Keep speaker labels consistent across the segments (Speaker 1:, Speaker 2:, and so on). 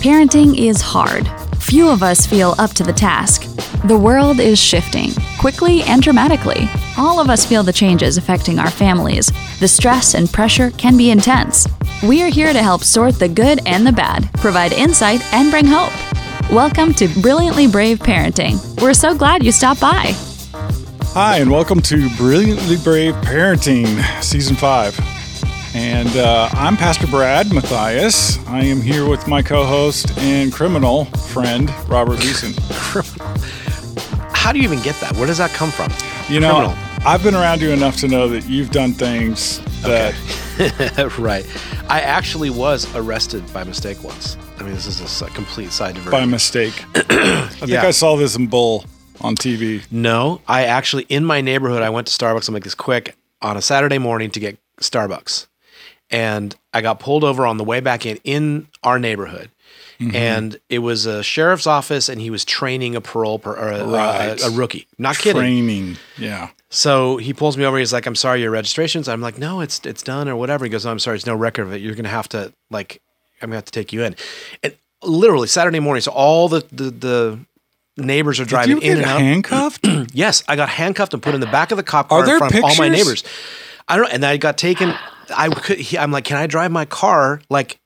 Speaker 1: Parenting is hard. Few of us feel up to the task. The world is shifting, quickly and dramatically. All of us feel the changes affecting our families. The stress and pressure can be intense. We are here to help sort the good and the bad, provide insight, and bring hope. Welcome to Brilliantly Brave Parenting. We're so glad you stopped by.
Speaker 2: Hi, and welcome to Brilliantly Brave Parenting, Season 5. And uh, I'm Pastor Brad Matthias. I am here with my co host and criminal friend, Robert Beeson.
Speaker 3: How do you even get that? Where does that come from?
Speaker 2: You know, criminal. I've been around you enough to know that you've done things that.
Speaker 3: Okay. right. I actually was arrested by mistake once. I mean, this is a complete side diversion.
Speaker 2: By mistake. I think yeah. I saw this in Bull on TV.
Speaker 3: No, I actually, in my neighborhood, I went to Starbucks. I'm like this quick on a Saturday morning to get Starbucks and I got pulled over on the way back in in our neighborhood. Mm-hmm. And it was a sheriff's office, and he was training a parole per, or a, right. a, a, rookie. Not kidding.
Speaker 2: Training, yeah.
Speaker 3: So he pulls me over. He's like, "I'm sorry, your registration's." I'm like, "No, it's it's done or whatever." He goes, "No, I'm sorry, it's no record of it. You're gonna have to like, I'm gonna have to take you in." And literally Saturday morning, so all the the, the neighbors are driving in and out.
Speaker 2: Handcuffed?
Speaker 3: yes, I got handcuffed and put in the back of the cop car in front pictures? of all my neighbors. I don't know, and I got taken. I could. He, I'm like, can I drive my car like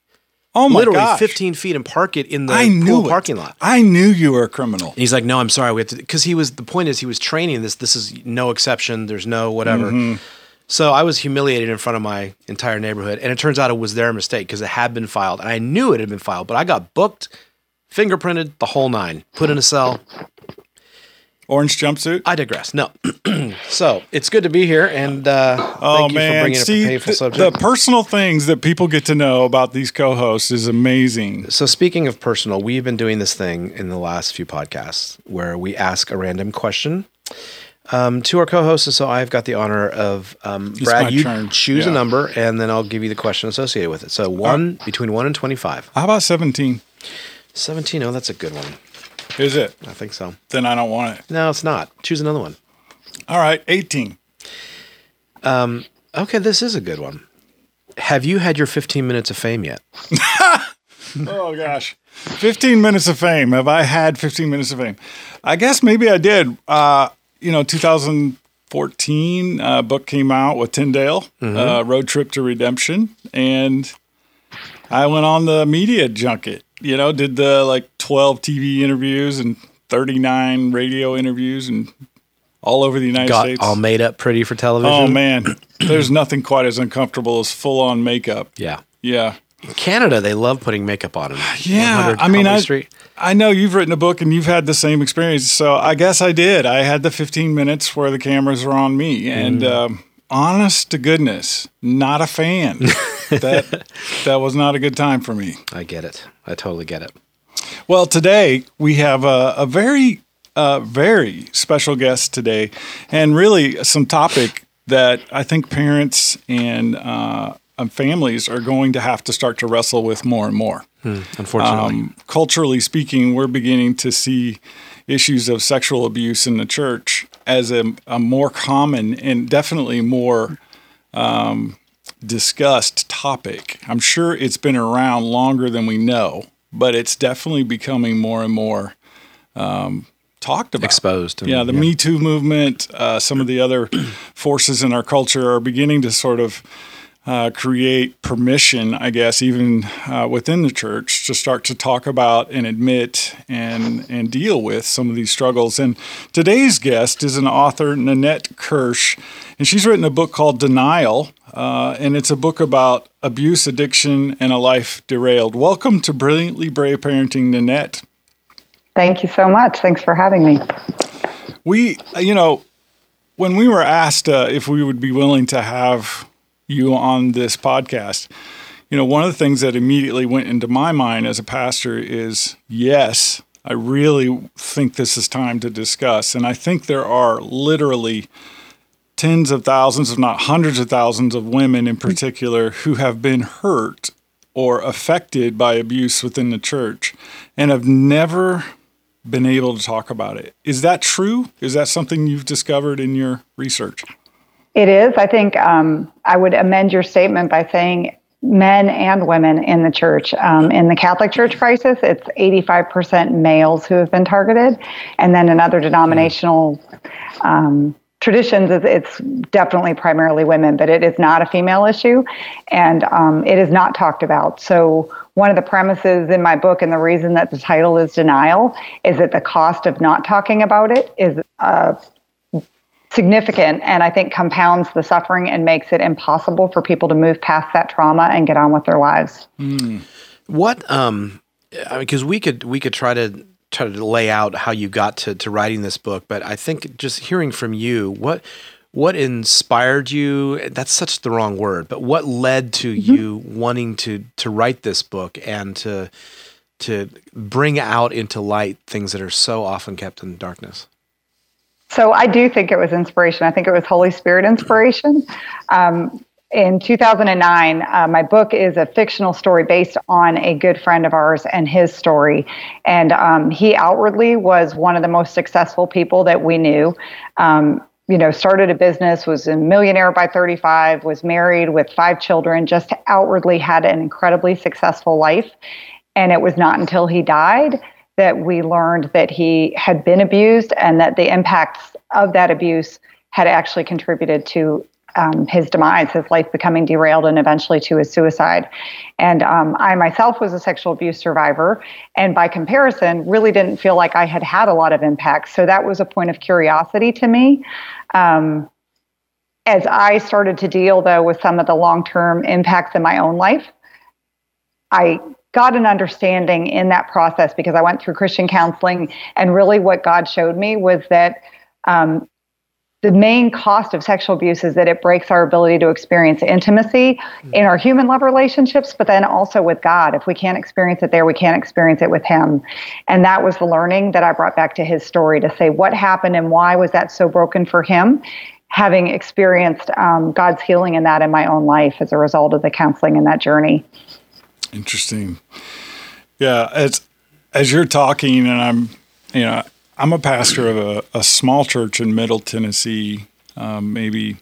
Speaker 2: Oh my
Speaker 3: literally
Speaker 2: gosh.
Speaker 3: 15 feet and park it in the I knew parking lot.
Speaker 2: I knew you were a criminal.
Speaker 3: And he's like, no, I'm sorry. We have to because he was. The point is, he was training this. This is no exception. There's no whatever. Mm-hmm. So I was humiliated in front of my entire neighborhood, and it turns out it was their mistake because it had been filed, and I knew it had been filed, but I got booked, fingerprinted, the whole nine, put in a cell.
Speaker 2: Orange jumpsuit.
Speaker 3: I digress. No. so it's good to be here, and uh,
Speaker 2: oh man, see the, the, personal things that people get to know about these co-hosts is amazing.
Speaker 3: So speaking of personal, we've been doing this thing in the last few podcasts where we ask a random question um, to our co-hosts. And so I've got the honor of um, Brad. You turn. choose yeah. a number, and then I'll give you the question associated with it. So one uh, between one and twenty-five.
Speaker 2: How about seventeen?
Speaker 3: Seventeen. Oh, that's a good one.
Speaker 2: Is it?
Speaker 3: I think so.
Speaker 2: Then I don't want it.
Speaker 3: No, it's not. Choose another one.
Speaker 2: All right, 18.
Speaker 3: Um, okay, this is a good one. Have you had your 15 minutes of fame yet?
Speaker 2: oh, gosh. 15 minutes of fame. Have I had 15 minutes of fame? I guess maybe I did. Uh, you know, 2014, uh, book came out with Tyndale, mm-hmm. uh, Road Trip to Redemption. And I went on the media junket you know, did the like 12 TV interviews and 39 radio interviews and all over the United
Speaker 3: Got
Speaker 2: States.
Speaker 3: All made up pretty for television.
Speaker 2: Oh man, there's nothing quite as uncomfortable as full on makeup.
Speaker 3: Yeah.
Speaker 2: Yeah.
Speaker 3: In Canada, they love putting makeup on them.
Speaker 2: Yeah, I mean, I, I know you've written a book and you've had the same experience. So I guess I did. I had the 15 minutes where the cameras were on me, and mm. um, honest to goodness, not a fan. that that was not a good time for me.
Speaker 3: I get it. I totally get it.
Speaker 2: Well, today we have a, a very uh, very special guest today, and really some topic that I think parents and uh, families are going to have to start to wrestle with more and more.
Speaker 3: Hmm, unfortunately, um,
Speaker 2: culturally speaking, we're beginning to see issues of sexual abuse in the church as a, a more common and definitely more um, discussed topic. I'm sure it's been around longer than we know, but it's definitely becoming more and more um, talked about.
Speaker 3: Exposed.
Speaker 2: And, yeah, the yeah. Me Too movement, uh, some of the other forces in our culture are beginning to sort of uh, create permission, I guess, even uh, within the church, to start to talk about and admit and and deal with some of these struggles. And today's guest is an author, Nanette Kirsch, and she's written a book called Denial, uh, and it's a book about abuse, addiction, and a life derailed. Welcome to Brilliantly Brave Parenting, Nanette.
Speaker 4: Thank you so much. Thanks for having me.
Speaker 2: We, you know, when we were asked uh, if we would be willing to have you on this podcast, you know, one of the things that immediately went into my mind as a pastor is yes, I really think this is time to discuss. And I think there are literally tens of thousands, if not hundreds of thousands of women in particular who have been hurt or affected by abuse within the church and have never been able to talk about it. Is that true? Is that something you've discovered in your research?
Speaker 4: It is. I think um, I would amend your statement by saying men and women in the church. Um, in the Catholic Church crisis, it's 85% males who have been targeted. And then in other denominational um, traditions, it's definitely primarily women, but it is not a female issue and um, it is not talked about. So, one of the premises in my book, and the reason that the title is Denial, is that the cost of not talking about it is uh, significant and I think compounds the suffering and makes it impossible for people to move past that trauma and get on with their lives.
Speaker 3: Mm. What um I mean because we could we could try to try to lay out how you got to to writing this book, but I think just hearing from you, what what inspired you that's such the wrong word but what led to mm-hmm. you wanting to to write this book and to to bring out into light things that are so often kept in darkness
Speaker 4: so I do think it was inspiration. I think it was Holy Spirit inspiration. Um, in 2009, uh, my book is a fictional story based on a good friend of ours and his story. And um, he outwardly was one of the most successful people that we knew. Um, you know, started a business, was a millionaire by 35, was married with five children, just outwardly had an incredibly successful life. And it was not until he died that we learned that he had been abused and that the impacts of that abuse had actually contributed to um, his demise, his life becoming derailed, and eventually to his suicide. And um, I myself was a sexual abuse survivor, and by comparison, really didn't feel like I had had a lot of impact. So that was a point of curiosity to me. Um, as I started to deal, though, with some of the long term impacts in my own life, I got an understanding in that process because I went through Christian counseling, and really what God showed me was that um, the main cost of sexual abuse is that it breaks our ability to experience intimacy mm-hmm. in our human love relationships, but then also with God. If we can't experience it there, we can't experience it with Him. And that was the learning that I brought back to his story to say what happened and why was that so broken for him, having experienced um, God's healing in that in my own life as a result of the counseling and that journey.
Speaker 2: Interesting. Yeah, as as you're talking, and I'm, you know, I'm a pastor of a, a small church in Middle Tennessee, um, maybe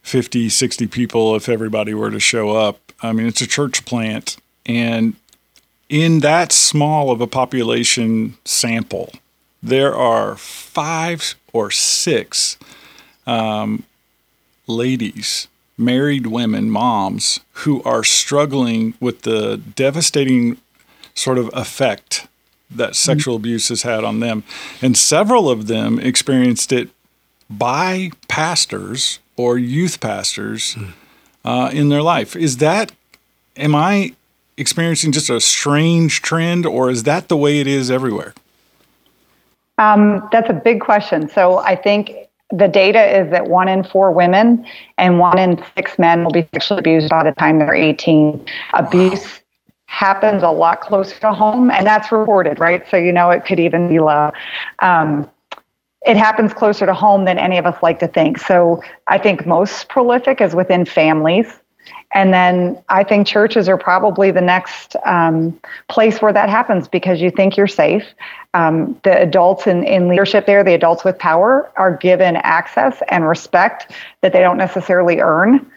Speaker 2: 50, 60 people if everybody were to show up. I mean, it's a church plant, and in that small of a population sample, there are five or six um, ladies married women, moms, who are struggling with the devastating sort of effect that sexual abuse has had on them. And several of them experienced it by pastors or youth pastors mm. uh, in their life. Is that, am I experiencing just a strange trend or is that the way it is everywhere?
Speaker 4: Um, that's a big question. So I think the data is that one in four women and one in six men will be sexually abused by the time they're 18. Abuse happens a lot closer to home, and that's reported, right? So, you know, it could even be low. Um, it happens closer to home than any of us like to think. So, I think most prolific is within families. And then I think churches are probably the next um, place where that happens because you think you're safe. Um, the adults in, in leadership there, the adults with power, are given access and respect that they don't necessarily earn.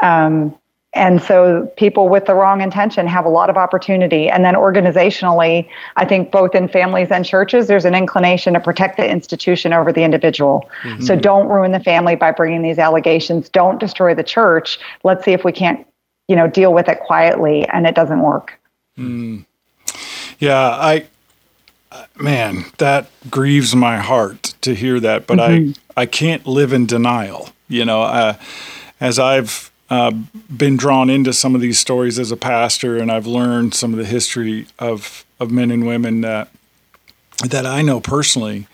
Speaker 4: Um, and so people with the wrong intention have a lot of opportunity. And then organizationally, I think both in families and churches, there's an inclination to protect the institution over the individual. Mm-hmm. So don't ruin the family by bringing these allegations. Don't destroy the church. Let's see if we can't, you know, deal with it quietly. And it doesn't work.
Speaker 2: Mm. Yeah, I, man, that grieves my heart to hear that. But mm-hmm. I, I can't live in denial. You know, uh, as I've uh, been drawn into some of these stories as a pastor, and I've learned some of the history of of men and women that that I know personally.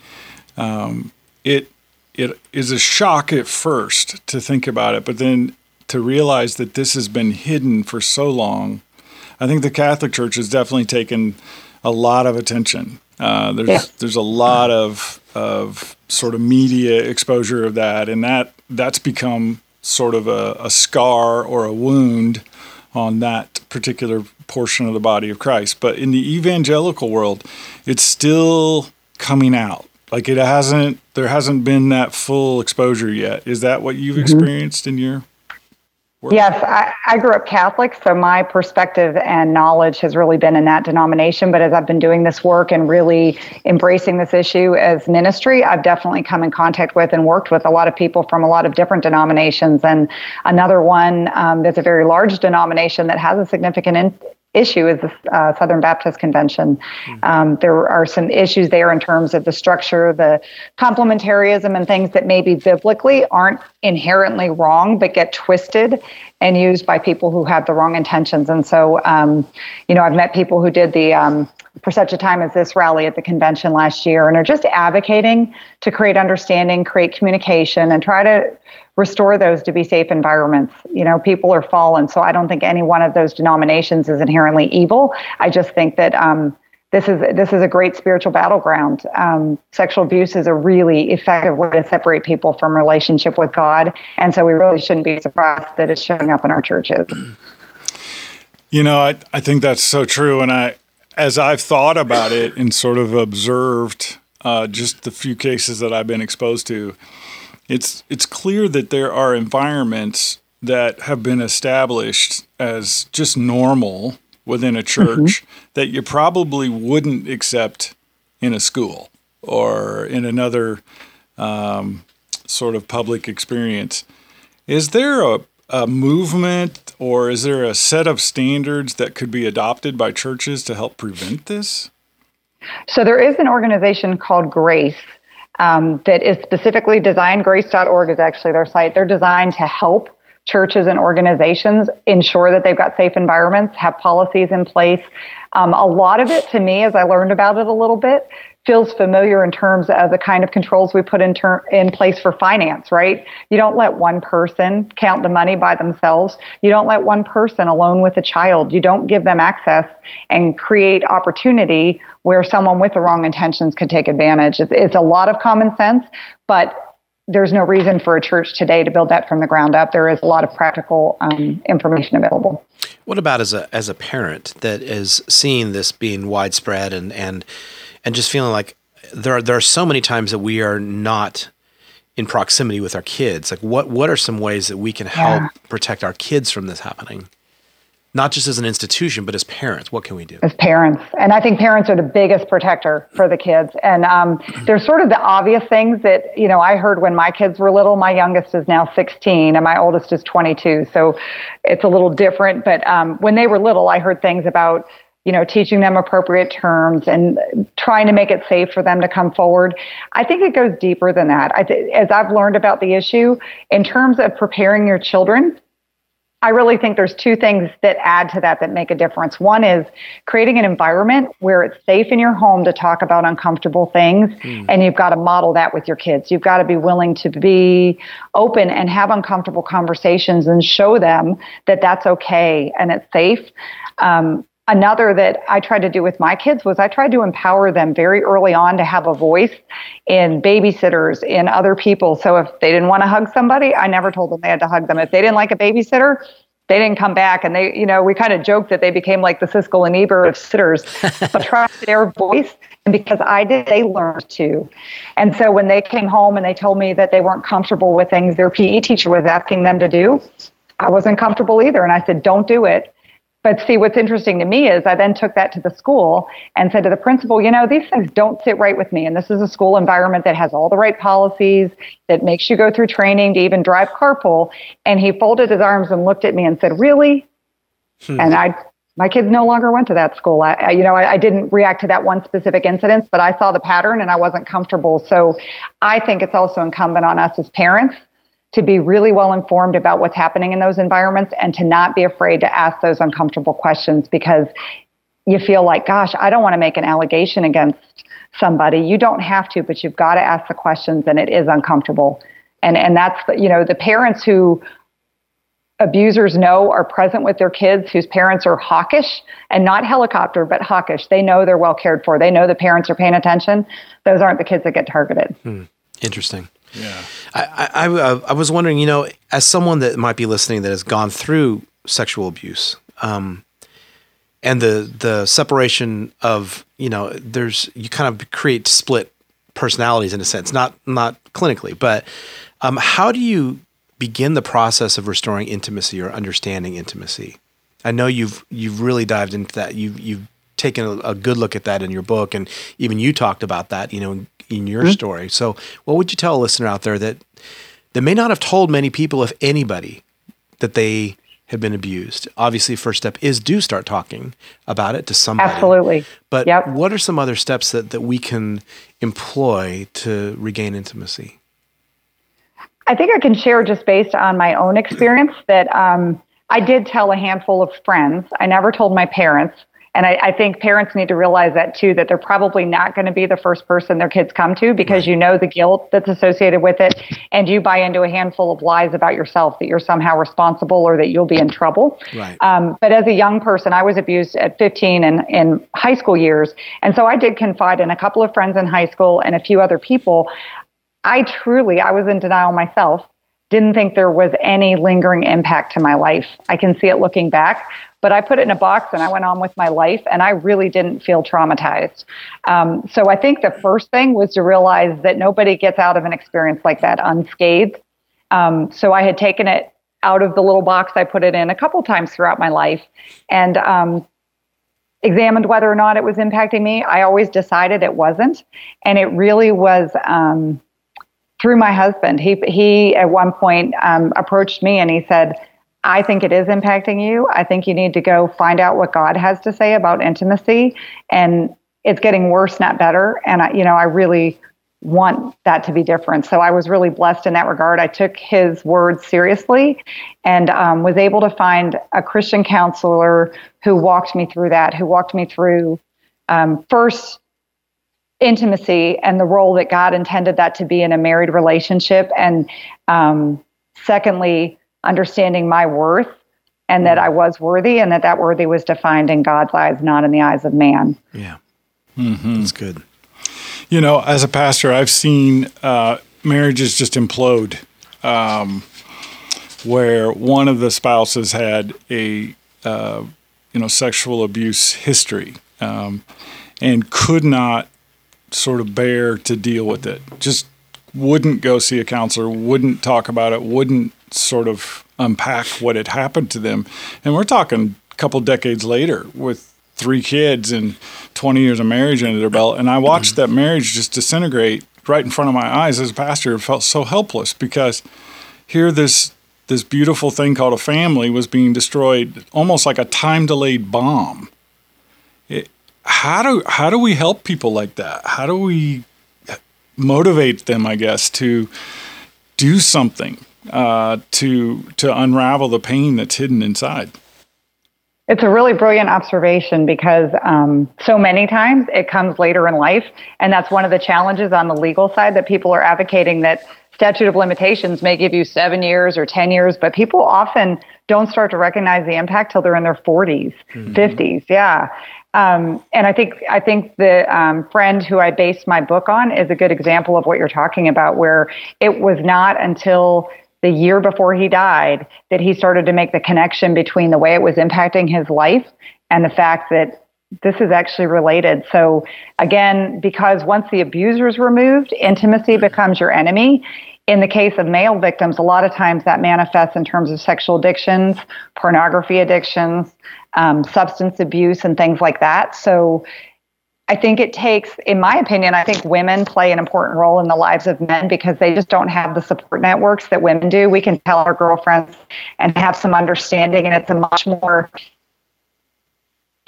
Speaker 2: Um, it it is a shock at first to think about it, but then to realize that this has been hidden for so long. I think the Catholic Church has definitely taken a lot of attention. Uh, there's yeah. there's a lot of of sort of media exposure of that, and that that's become sort of a, a scar or a wound on that particular portion of the body of Christ. But in the evangelical world, it's still coming out. Like it hasn't, there hasn't been that full exposure yet. Is that what you've mm-hmm. experienced in your
Speaker 4: Yes, I, I, grew up Catholic, so my perspective and knowledge has really been in that denomination. But as I've been doing this work and really embracing this issue as ministry, I've definitely come in contact with and worked with a lot of people from a lot of different denominations. And another one um, that's a very large denomination that has a significant in, issue is the uh, Southern Baptist Convention. Mm-hmm. Um, there are some issues there in terms of the structure, the complementarism, and things that maybe biblically aren't inherently wrong, but get twisted and used by people who have the wrong intentions. And so, um, you know, I've met people who did the um, for such a time as this rally at the convention last year and are just advocating to create understanding, create communication, and try to restore those to be safe environments. You know, people are fallen, so I don't think any one of those denominations is inherently evil. I just think that um, this is this is a great spiritual battleground. Um, sexual abuse is a really effective way to separate people from relationship with God, and so we really shouldn't be surprised that it's showing up in our churches.
Speaker 2: You know, I I think that's so true, and I as I've thought about it and sort of observed uh, just the few cases that I've been exposed to it's it's clear that there are environments that have been established as just normal within a church mm-hmm. that you probably wouldn't accept in a school or in another um, sort of public experience. Is there a, a movement or is there a set of standards that could be adopted by churches to help prevent this?
Speaker 4: So there is an organization called Grace um, that is specifically designed. Grace.org is actually their site. They're designed to help churches and organizations ensure that they've got safe environments, have policies in place. Um, a lot of it, to me, as I learned about it a little bit, feels familiar in terms of the kind of controls we put in, ter- in place for finance, right? You don't let one person count the money by themselves. You don't let one person alone with a child. You don't give them access and create opportunity where someone with the wrong intentions could take advantage. It's, it's a lot of common sense, but there's no reason for a church today to build that from the ground up. There is a lot of practical um, information available.
Speaker 3: What about as a as a parent that is seeing this being widespread and and and just feeling like there are there are so many times that we are not in proximity with our kids. Like what what are some ways that we can help yeah. protect our kids from this happening? Not just as an institution, but as parents, what can we do?
Speaker 4: As parents, and I think parents are the biggest protector for the kids. And um, there's sort of the obvious things that you know I heard when my kids were little. My youngest is now 16, and my oldest is 22, so it's a little different. But um, when they were little, I heard things about you know, teaching them appropriate terms and trying to make it safe for them to come forward. I think it goes deeper than that. I th- as I've learned about the issue, in terms of preparing your children, I really think there's two things that add to that that make a difference. One is creating an environment where it's safe in your home to talk about uncomfortable things, mm. and you've got to model that with your kids. You've got to be willing to be open and have uncomfortable conversations and show them that that's okay and it's safe. Um, another that I tried to do with my kids was I tried to empower them very early on to have a voice in babysitters, in other people. So if they didn't want to hug somebody, I never told them they had to hug them. If they didn't like a babysitter, they didn't come back. And they, you know, we kind of joked that they became like the Siskel and Ebert of sitters, but trust their voice. And because I did, they learned to. And so when they came home and they told me that they weren't comfortable with things their PE teacher was asking them to do, I wasn't comfortable either. And I said, don't do it but see, what's interesting to me is I then took that to the school and said to the principal, you know, these things don't sit right with me. And this is a school environment that has all the right policies, that makes you go through training to even drive carpool. And he folded his arms and looked at me and said, really? Hmm. And I, my kids no longer went to that school. I, I you know, I, I didn't react to that one specific incident, but I saw the pattern and I wasn't comfortable. So I think it's also incumbent on us as parents to be really well informed about what's happening in those environments and to not be afraid to ask those uncomfortable questions because you feel like, gosh, I don't want to make an allegation against somebody. You don't have to, but you've got to ask the questions and it is uncomfortable. And and that's you know, the parents who abusers know are present with their kids whose parents are hawkish and not helicopter but hawkish. They know they're well cared for. They know the parents are paying attention. Those aren't the kids that get targeted.
Speaker 3: Hmm. Interesting.
Speaker 2: Yeah.
Speaker 3: I, I, I, I, was wondering, you know, as someone that might be listening that has gone through sexual abuse, um, and the the separation of, you know, there's you kind of create split personalities in a sense, not not clinically, but um, how do you begin the process of restoring intimacy or understanding intimacy? I know you've you've really dived into that. You've you've taken a, a good look at that in your book, and even you talked about that, you know, in, your mm-hmm. story. So, what would you tell a listener out there that that may not have told many people, if anybody, that they have been abused? Obviously, first step is do start talking about it to somebody.
Speaker 4: Absolutely.
Speaker 3: But yep. what are some other steps that that we can employ to regain intimacy?
Speaker 4: I think I can share just based on my own experience that um, I did tell a handful of friends. I never told my parents. And I, I, think parents need to realize that too, that they're probably not going to be the first person their kids come to because right. you know the guilt that's associated with it. And you buy into a handful of lies about yourself that you're somehow responsible or that you'll be in trouble.
Speaker 3: Right.
Speaker 4: Um, but as a young person, I was abused at 15 and in high school years. And so I did confide in a couple of friends in high school and a few other people. I truly, I was in denial myself didn't think there was any lingering impact to my life. I can see it looking back, but I put it in a box and I went on with my life, and I really didn't feel traumatized. Um, so I think the first thing was to realize that nobody gets out of an experience like that unscathed. Um, so I had taken it out of the little box I put it in a couple times throughout my life, and um, examined whether or not it was impacting me. I always decided it wasn't, and it really was um, through my husband. He he at one point um, approached me and he said, "I think it is impacting you. I think you need to go find out what God has to say about intimacy, and it's getting worse, not better. And I, you know, I really." want that to be different. So I was really blessed in that regard. I took his words seriously and um, was able to find a Christian counselor who walked me through that, who walked me through um, first intimacy and the role that God intended that to be in a married relationship. And um, secondly, understanding my worth and that I was worthy and that that worthy was defined in God's eyes, not in the eyes of man.
Speaker 3: Yeah. Mm-hmm. That's good.
Speaker 2: You know, as a pastor, I've seen uh, marriages just implode um, where one of the spouses had a, uh, you know, sexual abuse history um, and could not sort of bear to deal with it. Just wouldn't go see a counselor, wouldn't talk about it, wouldn't sort of unpack what had happened to them. And we're talking a couple decades later with three kids and 20 years of marriage under their belt. And I watched that marriage just disintegrate right in front of my eyes as a pastor. I felt so helpless because here this this beautiful thing called a family was being destroyed almost like a time delayed bomb how do how do we help people like that? How do we motivate them? I guess to do something uh, to to unravel the pain that's hidden inside.
Speaker 4: It's a really brilliant observation because um, so many times it comes later in life, and that's one of the challenges on the legal side that people are advocating that statute of limitations may give you seven years or 10 years, but people often don't start to recognize the impact till they're in their 40s, mm-hmm. 50s. Yeah. Um, and I think I think the um, friend who I based my book on is a good example of what you're talking about, where it was not until the year before he died that he started to make the connection between the way it was impacting his life and the fact that this is actually related. So again, because once the abuser is removed, intimacy becomes your enemy. In the case of male victims, a lot of times that manifests in terms of sexual addictions, pornography addictions, um, substance abuse, and things like that. So I think it takes, in my opinion, I think women play an important role in the lives of men because they just don't have the support networks that women do. We can tell our girlfriends and have some understanding, and it's a much more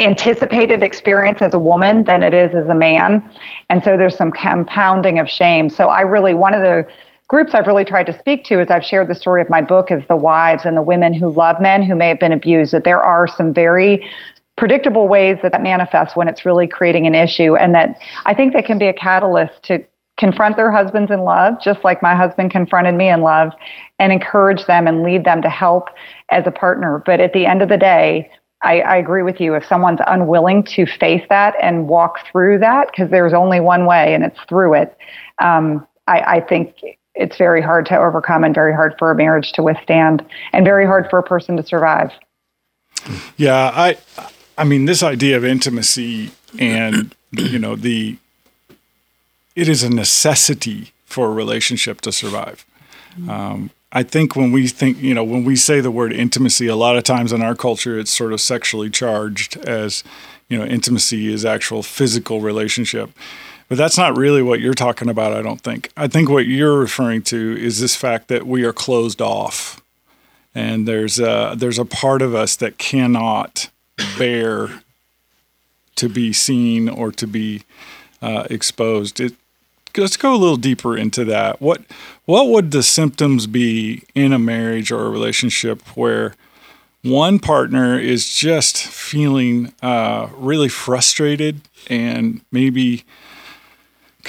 Speaker 4: anticipated experience as a woman than it is as a man. And so there's some compounding of shame. So I really, one of the groups I've really tried to speak to as I've shared the story of my book is the wives and the women who love men who may have been abused, that there are some very predictable ways that that manifests when it's really creating an issue and that I think that can be a catalyst to confront their husbands in love, just like my husband confronted me in love, and encourage them and lead them to help as a partner. But at the end of the day, I, I agree with you. If someone's unwilling to face that and walk through that, because there's only one way and it's through it, um, I, I think it's very hard to overcome and very hard for a marriage to withstand and very hard for a person to survive.
Speaker 2: Yeah, I I mean this idea of intimacy and you know the it is a necessity for a relationship to survive. Um, I think when we think, you know, when we say the word intimacy, a lot of times in our culture, it's sort of sexually charged as, you know, intimacy is actual physical relationship. But that's not really what you're talking about, I don't think. I think what you're referring to is this fact that we are closed off. And there's a, there's a part of us that cannot bear to be seen or to be uh, exposed. It, let's go a little deeper into that. What what would the symptoms be in a marriage or a relationship where one partner is just feeling uh, really frustrated and maybe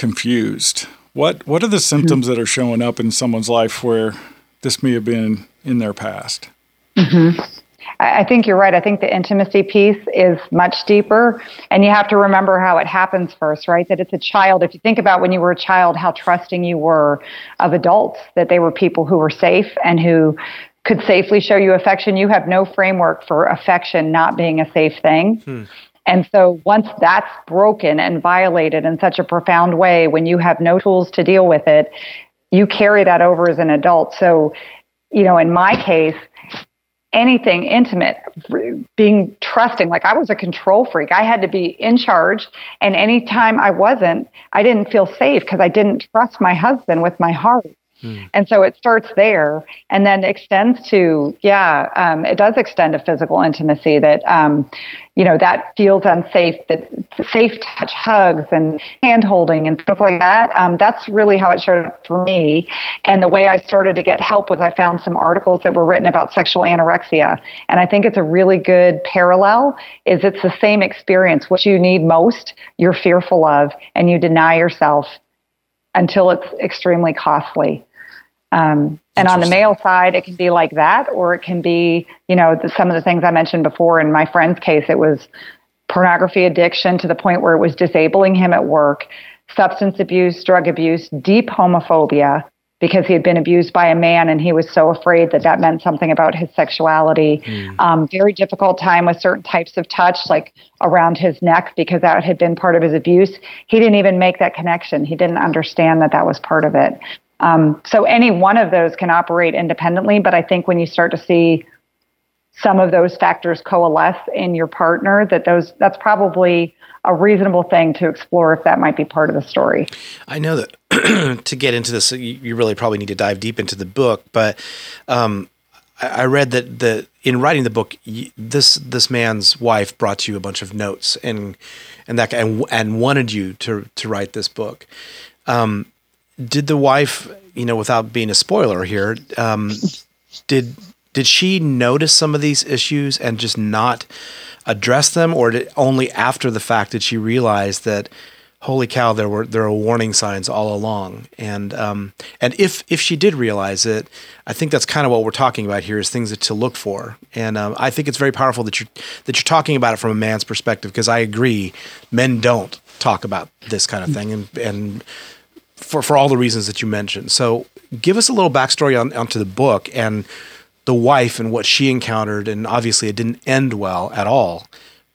Speaker 2: confused? What what are the symptoms that are showing up in someone's life where this may have been in their past?
Speaker 4: Mm-hmm. I think you're right. I think the intimacy piece is much deeper. And you have to remember how it happens first, right? That it's a child. If you think about when you were a child, how trusting you were of adults, that they were people who were safe and who could safely show you affection. You have no framework for affection not being a safe thing. Hmm. And so once that's broken and violated in such a profound way, when you have no tools to deal with it, you carry that over as an adult. So, you know, in my case, anything intimate, being trusting. Like I was a control freak. I had to be in charge. And anytime I wasn't, I didn't feel safe because I didn't trust my husband with my heart. Hmm. And so it starts there and then extends to, yeah, um, it does extend to physical intimacy that, um, you know, that feels unsafe, that safe touch hugs and hand holding and stuff like that. Um, that's really how it showed up for me. And the way I started to get help was I found some articles that were written about sexual anorexia. And I think it's a really good parallel is it's the same experience. What you need most, you're fearful of, and you deny yourself until it's extremely costly. Um, and on the male side, it can be like that, or it can be, you know, the, some of the things I mentioned before. In my friend's case, it was pornography addiction to the point where it was disabling him at work, substance abuse, drug abuse, deep homophobia because he had been abused by a man and he was so afraid that that meant something about his sexuality. Mm. Um, very difficult time with certain types of touch, like around his neck, because that had been part of his abuse. He didn't even make that connection. He didn't understand that that was part of it. Um, so any one of those can operate independently, but I think when you start to see some of those factors coalesce in your partner, that those that's probably a reasonable thing to explore if that might be part of the story.
Speaker 3: I know that to get into this, you really probably need to dive deep into the book, but um, I read that the in writing the book, this this man's wife brought you a bunch of notes and and that and and wanted you to to write this book. Um, did the wife, you know, without being a spoiler here, um, did did she notice some of these issues and just not address them, or did only after the fact did she realize that? Holy cow! There were there are warning signs all along, and um, and if if she did realize it, I think that's kind of what we're talking about here is things to look for, and um, I think it's very powerful that you're that you're talking about it from a man's perspective because I agree, men don't talk about this kind of thing, and and for, for all the reasons that you mentioned. So give us a little backstory on, onto the book and the wife and what she encountered. And obviously it didn't end well at all.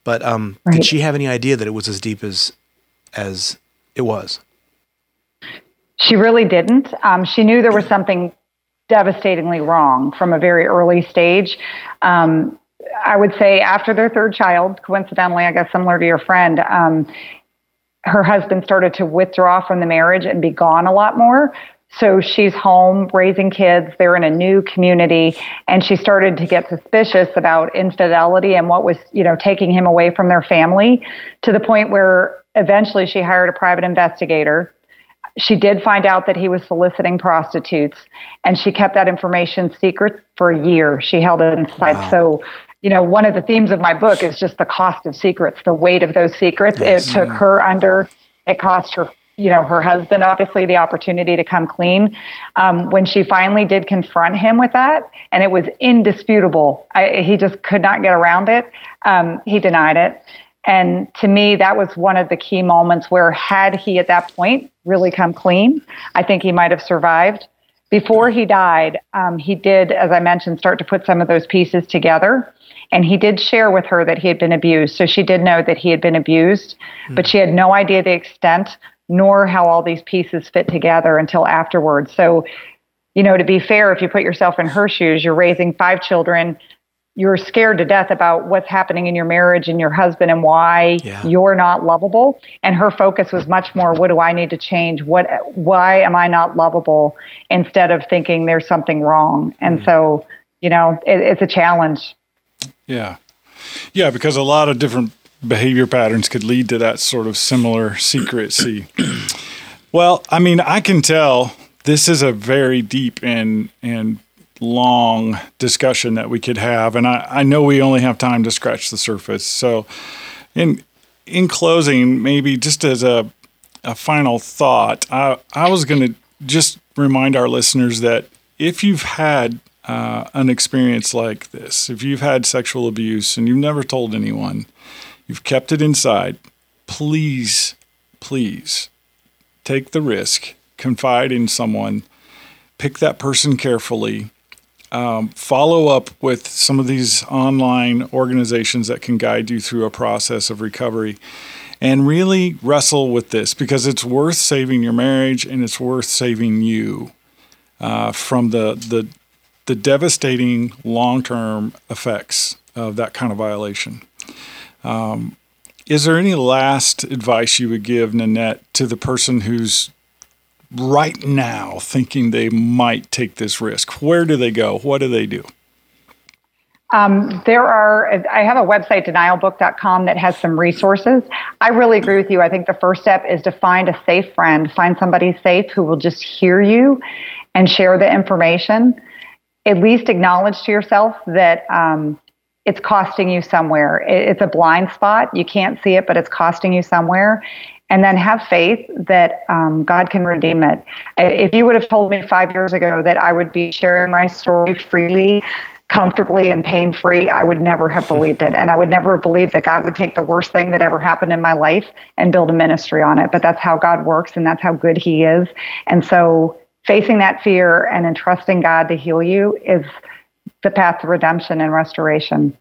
Speaker 3: But um, right. did she have any idea that it was as deep as as it was?
Speaker 4: She really didn't. Um, she knew there was something devastatingly wrong from a very early stage. Um, I would say after their third child, coincidentally, I guess similar to your friend, um, her husband started to withdraw from the marriage and be gone a lot more. So she's home raising kids. They're in a new community and she started to get suspicious about infidelity and what was, you know, taking him away from their family to the point where eventually she hired a private investigator. She did find out that he was soliciting prostitutes and she kept that information secret for a year. She held it inside. Wow. So you know, one of the themes of my book is just the cost of secrets, the weight of those secrets. Yes. It took her under, it cost her, you know, her husband obviously the opportunity to come clean. Um, when she finally did confront him with that, and it was indisputable, I, he just could not get around it. Um, he denied it. And to me, that was one of the key moments where, had he at that point really come clean, I think he might have survived. Before he died, um, he did, as I mentioned, start to put some of those pieces together. And he did share with her that he had been abused. So she did know that he had been abused, mm-hmm. but she had no idea the extent nor how all these pieces fit together until afterwards. So you know, to be fair, if you put yourself in her shoes, you're raising five children. You're scared to death about what's happening in your marriage and your husband and why
Speaker 3: Yeah.
Speaker 4: you're not lovable. And her focus was much more, what do I need to change? What, why am I not lovable? Instead of thinking there's something wrong. And hmm. so, you know, it, it's a challenge.
Speaker 2: Yeah. Yeah, because a lot of different behavior patterns could lead to that sort of similar secrecy. well, I mean, I can tell this is a very deep and and long discussion that we could have. And I, I know we only have time to scratch the surface. So in in closing, maybe just as a a final thought, I, I was gonna just remind our listeners that if you've had uh, an experience like this, if you've had sexual abuse and you've never told anyone, you've kept it inside, please, please take the risk, confide in someone, pick that person carefully, um, follow up with some of these online organizations that can guide you through a process of recovery. And really wrestle with this because it's worth saving your marriage and it's worth saving you uh, from the, the the devastating long term effects of that kind of violation. Um, is there any last advice you would give, Nanette, to the person who's right now thinking they might take this risk? Where do they go? What do they do?
Speaker 4: Um, there are, I have a website, denialbook.com, that has some resources. I really agree with you. I think the first step is to find a safe friend, find somebody safe who will just hear you and share the information. At least acknowledge to yourself that um, it's costing you somewhere. It's a blind spot. You can't see it, but it's costing you somewhere. And then have faith that um, God can redeem it. If you would have told me five years ago that I would be sharing my story freely, comfortably and pain free, I would never have believed it. And I would never have believed that God would take the worst thing that ever happened in my life and build a ministry on it. But that's how God works and that's how good He is. And so facing that fear and entrusting God to heal you is the path to redemption and restoration.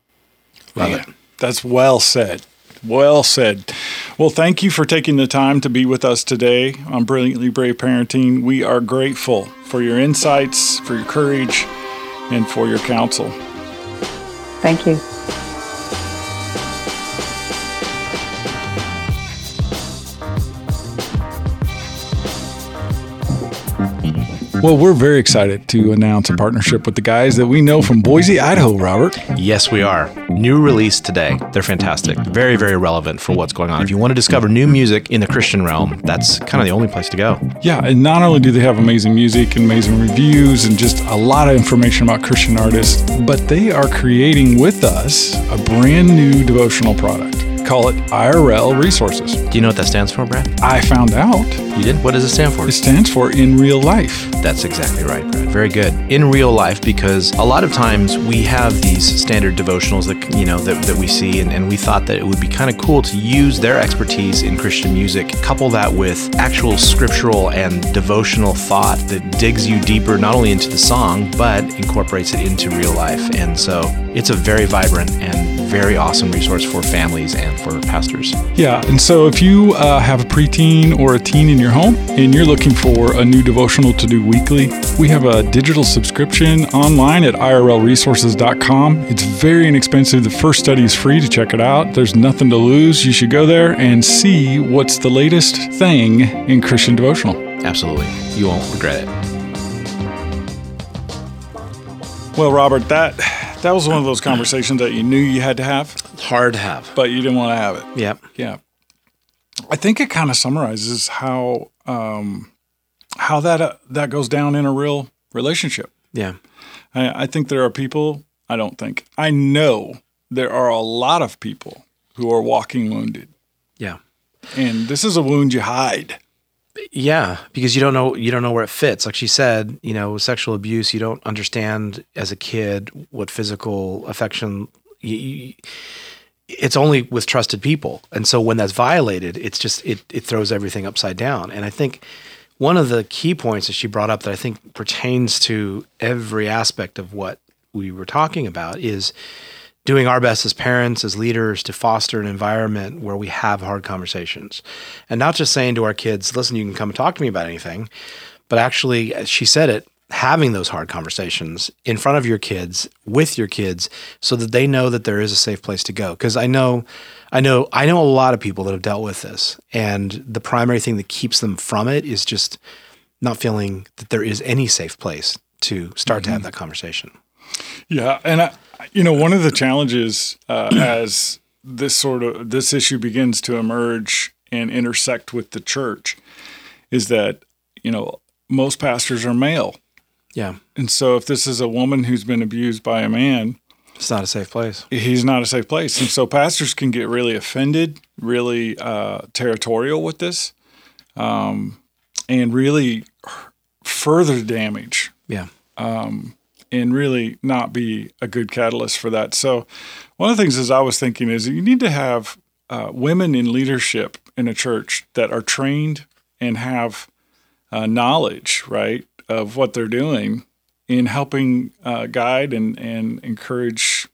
Speaker 3: Love it.
Speaker 2: That's well said. Well said. Well, thank you for taking the time to be with us today on Brilliantly Brave Parenting. We are grateful for your insights, for your courage, and for your counsel.
Speaker 4: Thank you.
Speaker 2: Well, we're very excited to announce a partnership with the guys that we know from Boise, Idaho, Robert.
Speaker 3: Yes, we are. New release today. They're fantastic. Very, very relevant for what's going on. If you want to discover new music in the Christian realm, that's kind of the only place to go.
Speaker 2: Yeah, and not only do they have amazing music and amazing reviews and just a lot of information about Christian artists, but they are creating with us a brand new devotional product. Call it IRL Resources.
Speaker 3: Do you know what that stands for, Brad?
Speaker 2: I found out
Speaker 3: You did? What does it stand for?
Speaker 2: it stands for in real life.
Speaker 3: That's exactly right, Brad. Very good. In real life, because a lot of times we have these standard devotionals that you know that, that we see, and, and we thought that it would be kind of cool to use their expertise in Christian music, couple that with actual scriptural and devotional thought that digs you deeper not only into the song, but incorporates it into real life. And so it's a very vibrant and very awesome resource for families and for pastors.
Speaker 2: Yeah, and so if you uh, have a preteen or a teen in your home and you're looking for a new devotional to do weekly, we have a digital subscription online at irlresources.com. It's very inexpensive. The first study is free to check it out. There's nothing to lose. You should go there and see what's the latest thing in Christian devotional.
Speaker 3: Absolutely. You won't regret it.
Speaker 2: Well, Robert, that that was one of those conversations that you knew you had to have,
Speaker 3: hard to have.
Speaker 2: but you didn't want to have it.
Speaker 3: Yep.
Speaker 2: Yeah, I think it kind of summarizes how um, how that uh, that goes down in a real relationship.
Speaker 3: Yeah.
Speaker 2: I, I think there are people. I don't think I know there are a lot of people who are walking wounded,
Speaker 3: Yeah.
Speaker 2: and this is a wound you hide.
Speaker 3: Yeah, because you don't know you don't know where it fits. Like she said, you know, sexual abuse, you don't understand as a kid what physical affection. You, you, it's only with trusted people, and so when that's violated, it's just it it throws everything upside down. And I think one of the key points that she brought up that I think pertains to every aspect of what we were talking about is doing our best as parents, as leaders, to foster an environment where we have hard conversations. And not just saying to our kids, listen, you can come and talk to me about anything, but actually, as she said it, having those hard conversations in front of your kids with your kids so that they know that there is a safe place to go because i know i know i know a lot of people that have dealt with this and the primary thing that keeps them from it is just not feeling that there is any safe place to start mm-hmm. to have that conversation
Speaker 2: yeah and I, you know one of the challenges uh, as this sort of this issue begins to emerge and intersect with the church is that you know most pastors are male
Speaker 3: yeah.
Speaker 2: And so if this is a woman who's been abused by a man,
Speaker 3: it's not a safe place.
Speaker 2: He's not a safe place. And so pastors can get really offended, really uh, territorial with this, um, and really further damage.
Speaker 3: Yeah.
Speaker 2: Um, and really not be a good catalyst for that. So, one of the things as I was thinking is you need to have uh, women in leadership in a church that are trained and have uh, knowledge, right? of what they're doing in helping uh, guide and, and encourage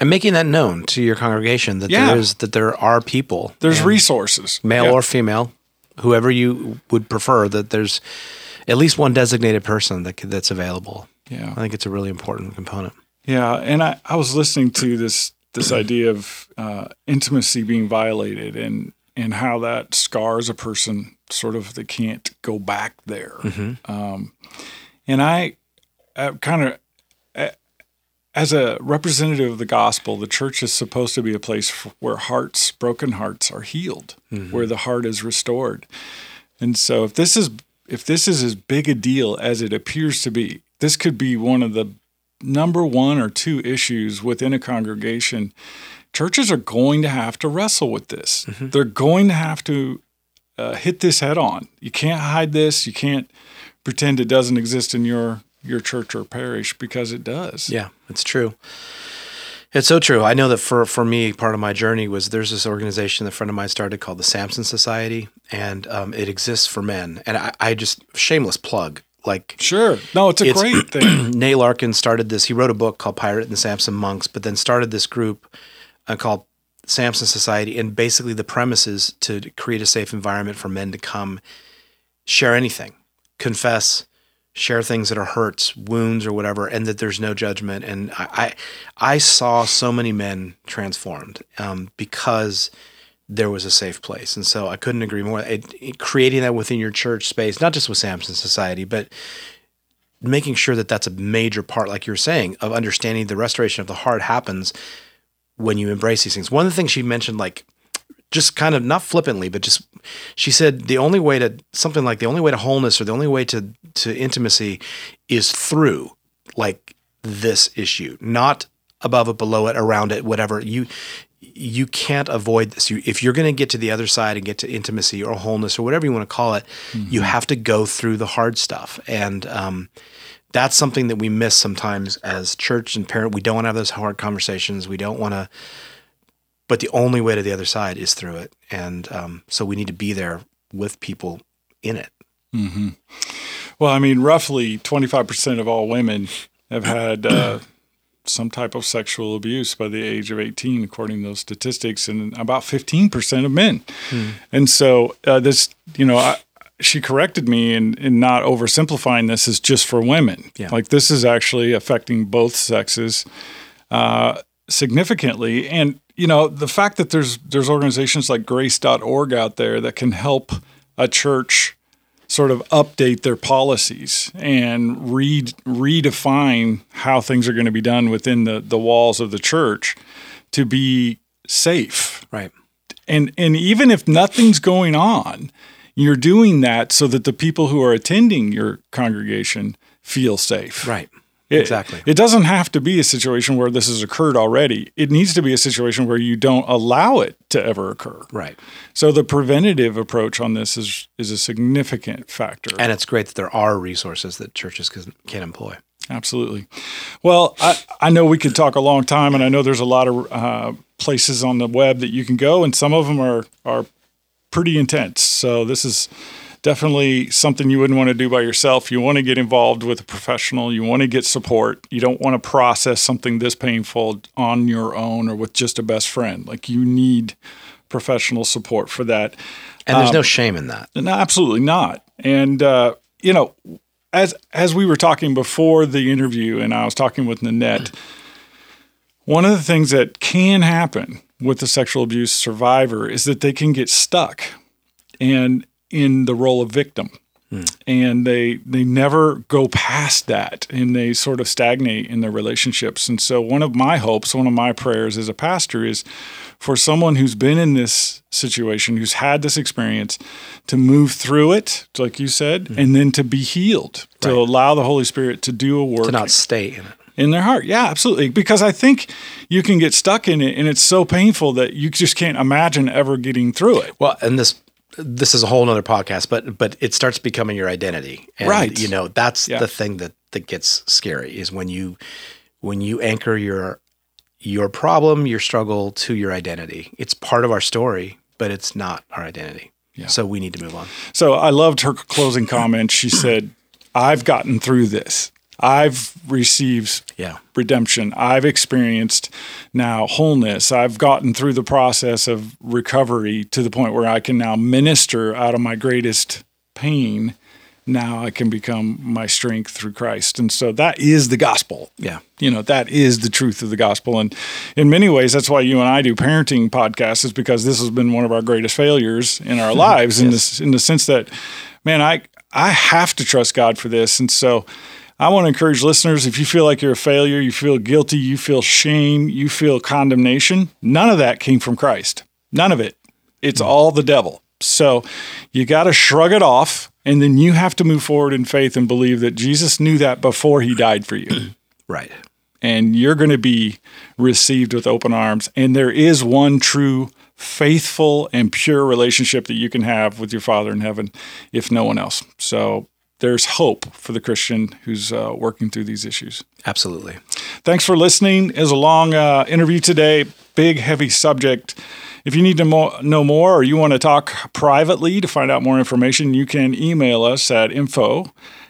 Speaker 3: and making that known to your congregation that yeah. there is that there are people
Speaker 2: there's resources
Speaker 3: male or female whoever you would prefer that there's at least one designated person that that's available
Speaker 2: yeah
Speaker 3: i think it's a really important component
Speaker 2: yeah and i, I was listening to this this idea of uh, intimacy being violated and and how that scars a person sort of they can't go back there. Mm-hmm. Um, and I, I kind of, as a representative of the gospel, the church is supposed to be a place where hearts, broken hearts, are healed, mm-hmm. where the heart is restored. And so, if this is if this is as big a deal as it appears to be, this could be one of the number one or two issues within a congregation churches are going to have to wrestle with this. Mm-hmm. They're going to have to uh, hit this head on. You can't hide this. You can't pretend it doesn't exist in your your church or parish because it does.
Speaker 3: Yeah, it's true. It's so true. I know that for for me, part of my journey was there's this organization that a friend of mine started called the Samson Society, and um, it exists for men. And I, I just shameless plug like
Speaker 2: sure no it's a it's, great thing
Speaker 3: nate larkin started this he wrote a book called pirate and the samson monks but then started this group uh, called Samson Society, and basically the premise is to create a safe environment for men to come share anything, confess, share things that are hurts, wounds, or whatever, and that there's no judgment. And I, I, I saw so many men transformed um, because there was a safe place, and so I couldn't agree more. It, it, creating that within your church space, not just with Samson Society, but making sure that that's a major part, like you're saying, of understanding the restoration of the heart happens when you embrace these things. One of the things she mentioned, like just kind of not flippantly, but just she said the only way to something like the only way to wholeness or the only way to to intimacy is through like this issue, not above it, below it, around it, whatever. You you can't avoid this. You, if you're going to get to the other side and get to intimacy or wholeness or whatever you want to call it, mm-hmm. you have to go through the hard stuff. And um, that's something that we miss sometimes as church and parent. We don't want to have those hard conversations. We don't want to, but the only way to the other side is through it. And um, so we need to be there with people in it.
Speaker 2: Mm-hmm. Well, I mean, roughly 25% of all women have had uh, some type of sexual abuse by the age of 18, according to those statistics, and about 15% of men. Hmm. And so, uh, this, you know, I, she corrected me in, in not oversimplifying this as just for women. Yeah. Like this is actually affecting both sexes uh, significantly. And you know, the fact that there's there's organizations like grace.org out there that can help a church sort of update their policies and read redefine how things are going to be done within the, the walls of the church to be safe.
Speaker 3: Right.
Speaker 2: And and even if nothing's going on, you're doing that so that the people who are attending your congregation feel safe.
Speaker 3: Right.
Speaker 2: It,
Speaker 3: exactly.
Speaker 2: It doesn't have to be a situation where this has occurred already. It needs to be a situation where you don't allow it to ever occur.
Speaker 3: Right.
Speaker 2: So the preventative approach on this is is a significant factor.
Speaker 3: And it's great that there are resources that churches can, can employ.
Speaker 2: Absolutely. Well, I, I know we could talk a long time, and I know there's a lot of uh, places on the web that you can go, and some of them are are pretty intense. So this is definitely something you wouldn't want to do by yourself. You want to get involved with a professional. You want to get support. You don't want to process something this painful on your own or with just a best friend. Like you need professional support for that.
Speaker 3: And there's um, no shame in that.
Speaker 2: No, absolutely not. And uh, you know, as as we were talking before the interview, and I was talking with Nanette, one of the things that can happen with a sexual abuse survivor is that they can get stuck and in the role of victim and they they never go past that and they sort of stagnate in their relationships and so one of my hopes one of my prayers as a pastor is for someone who's been in this situation who's had this experience to move through it like you said mm-hmm. and then to be healed to
Speaker 3: Right.
Speaker 2: allow the holy spirit to do a work
Speaker 3: To not stay in it.
Speaker 2: in their heart. Yeah, absolutely. Because I think you can get stuck in it and it's so painful that you just can't imagine ever getting through it.
Speaker 3: Well, and this this is a whole nother podcast, but but it starts becoming your identity. And,
Speaker 2: Right.
Speaker 3: You know, that's
Speaker 2: Yeah.
Speaker 3: the thing that that gets scary is when you when you anchor your your problem, your struggle to your identity. It's part of our story, but it's not our identity.
Speaker 2: Yeah.
Speaker 3: So we need to move on.
Speaker 2: So I loved her closing comment. She said, I've gotten through this. I've received
Speaker 3: Yeah.
Speaker 2: redemption. I've experienced now wholeness. I've gotten through the process of recovery to the point where I can now minister out of my greatest pain. Now I can become my strength through Christ. And so that is the gospel.
Speaker 3: Yeah.
Speaker 2: You know, that is the truth of the gospel. And in many ways, that's why you and I do parenting podcasts, is because this has been one of our greatest failures in our lives in this in the sense that, man, I I have to trust God for this. And so I want to encourage listeners if you feel like you're a failure, you feel guilty, you feel shame, you feel condemnation, none of that came from Christ. None of it. It's hmm. all the devil. So you got to shrug it off and then you have to move forward in faith and believe that Jesus knew that before he died for you.
Speaker 3: Right.
Speaker 2: and you're going to be received with open arms. And there is one true, faithful, and pure relationship that you can have with your Father in heaven, if no one else. So there's hope for the Christian who's uh, working through these issues.
Speaker 3: Absolutely.
Speaker 2: Thanks for listening. It was a long uh, interview today, big, heavy subject. If you need to mo- know more or you want to talk privately to find out more information, you can email us at info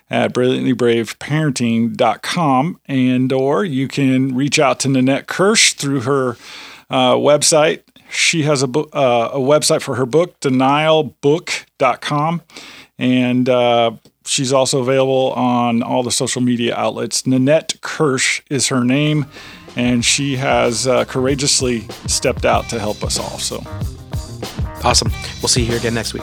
Speaker 2: at brilliantlybraveparenting.com and or you can reach out to Nanette Kirsch through her uh, website. She has a, book, uh, a website for her book, denialbook.com. And uh, she's also available on all the social media outlets. Nanette Kirsch is her name, and she has uh, courageously stepped out to help us all. So,
Speaker 3: Awesome. We'll see you here again next week.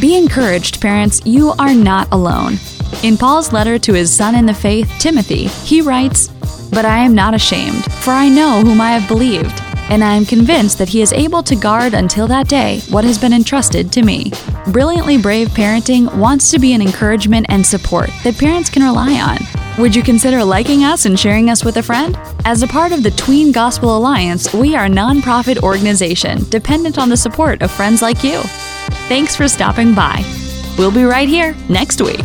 Speaker 1: Be encouraged, parents, you are not alone. In Paul's letter to his son in the faith, Timothy, he writes, But I am not ashamed, for I know whom I have believed, and I am convinced that he is able to guard until that day what has been entrusted to me. Brilliantly Brave Parenting wants to be an encouragement and support that parents can rely on. Would you consider liking us and sharing us with a friend? As a part of the Tween Gospel Alliance, we are a nonprofit organization dependent on the support of friends like you. Thanks for stopping by. We'll be right here next week.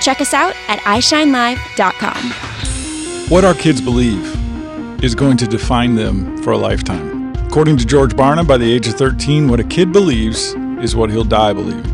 Speaker 5: Check us out at iShineLive.com.
Speaker 2: what our kids believe is going to define them for a lifetime. According to George Barna, by the age of 13, what a kid believes is what he'll die believing.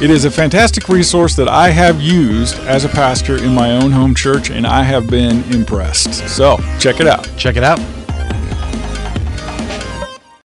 Speaker 2: It is a fantastic resource that I have used as a pastor in my own home church, and I have been impressed. So check it out.
Speaker 6: Check it out.